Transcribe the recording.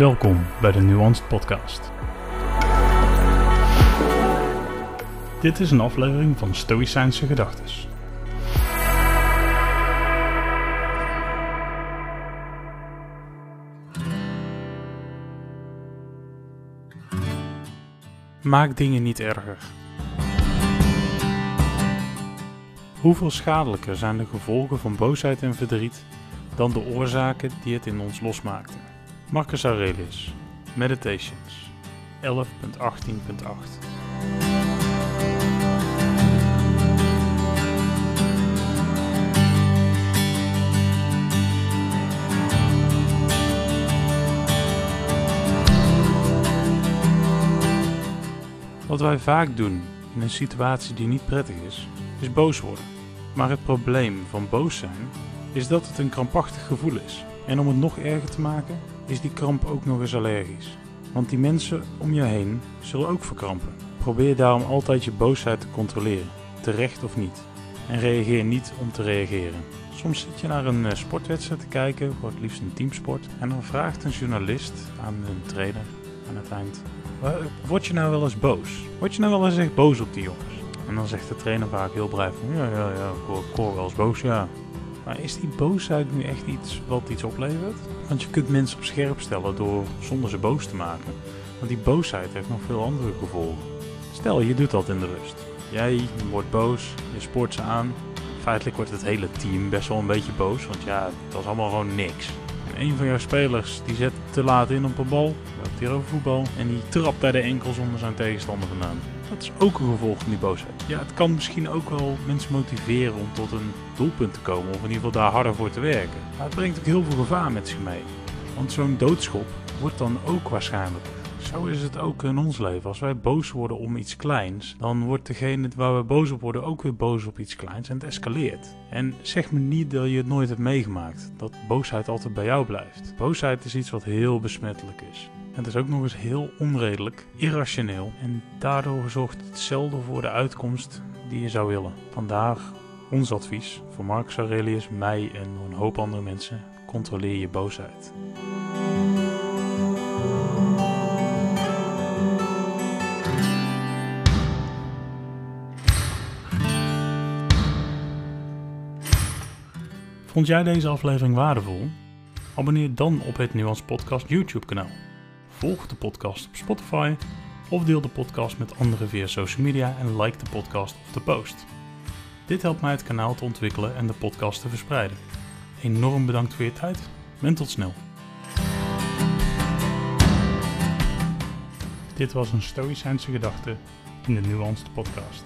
Welkom bij de Nuanced Podcast. Dit is een aflevering van Stoïcijnse Gedachtes. Maak dingen niet erger. Hoeveel schadelijker zijn de gevolgen van boosheid en verdriet dan de oorzaken die het in ons losmaakten? Marcus Aurelius, Meditations, 11.18.8 Wat wij vaak doen in een situatie die niet prettig is, is boos worden. Maar het probleem van boos zijn is dat het een krampachtig gevoel is. En om het nog erger te maken, is die kramp ook nog eens allergisch. Want die mensen om je heen zullen ook verkrampen. Probeer daarom altijd je boosheid te controleren, terecht of niet. En reageer niet om te reageren. Soms zit je naar een eh, sportwedstrijd te kijken, het liefst een teamsport, en dan vraagt een journalist aan een trainer aan het eind: "Wa- Word je nou wel eens boos? Word je nou wel eens echt boos op die jongens? En dan zegt de trainer vaak heel blij van ja, ja, ja, ik word wel eens boos, ja. Maar is die boosheid nu echt iets wat iets oplevert? Want je kunt mensen op scherp stellen door zonder ze boos te maken. Want die boosheid heeft nog veel andere gevolgen. Stel, je doet dat in de rust. Jij wordt boos, je spoort ze aan. Feitelijk wordt het hele team best wel een beetje boos, want ja, dat is allemaal gewoon niks. En een van jouw spelers die zet te laat in op een bal, het hier over voetbal, en die trapt bij de enkels onder zijn tegenstander vandaan. Dat is ook een gevolg van die boosheid. Ja, het kan misschien ook wel mensen motiveren om tot een doelpunt te komen, of in ieder geval daar harder voor te werken. Maar het brengt ook heel veel gevaar met zich mee. Want zo'n doodschop wordt dan ook waarschijnlijk. Zo is het ook in ons leven. Als wij boos worden om iets kleins, dan wordt degene waar we boos op worden ook weer boos op iets kleins en het escaleert. En zeg me niet dat je het nooit hebt meegemaakt, dat boosheid altijd bij jou blijft. Boosheid is iets wat heel besmettelijk is. En het is ook nog eens heel onredelijk, irrationeel en daardoor zorgt het zelden voor de uitkomst die je zou willen. Vandaag ons advies voor Marcus Aurelius, mij en een hoop andere mensen: controleer je boosheid. Vond jij deze aflevering waardevol? Abonneer dan op het Nuance Podcast YouTube kanaal. Volg de podcast op Spotify of deel de podcast met anderen via social media en like de podcast of de post. Dit helpt mij het kanaal te ontwikkelen en de podcast te verspreiden. Enorm bedankt voor je tijd en tot snel. Dit was een Stoïcijnse gedachte in de Nuanced Podcast.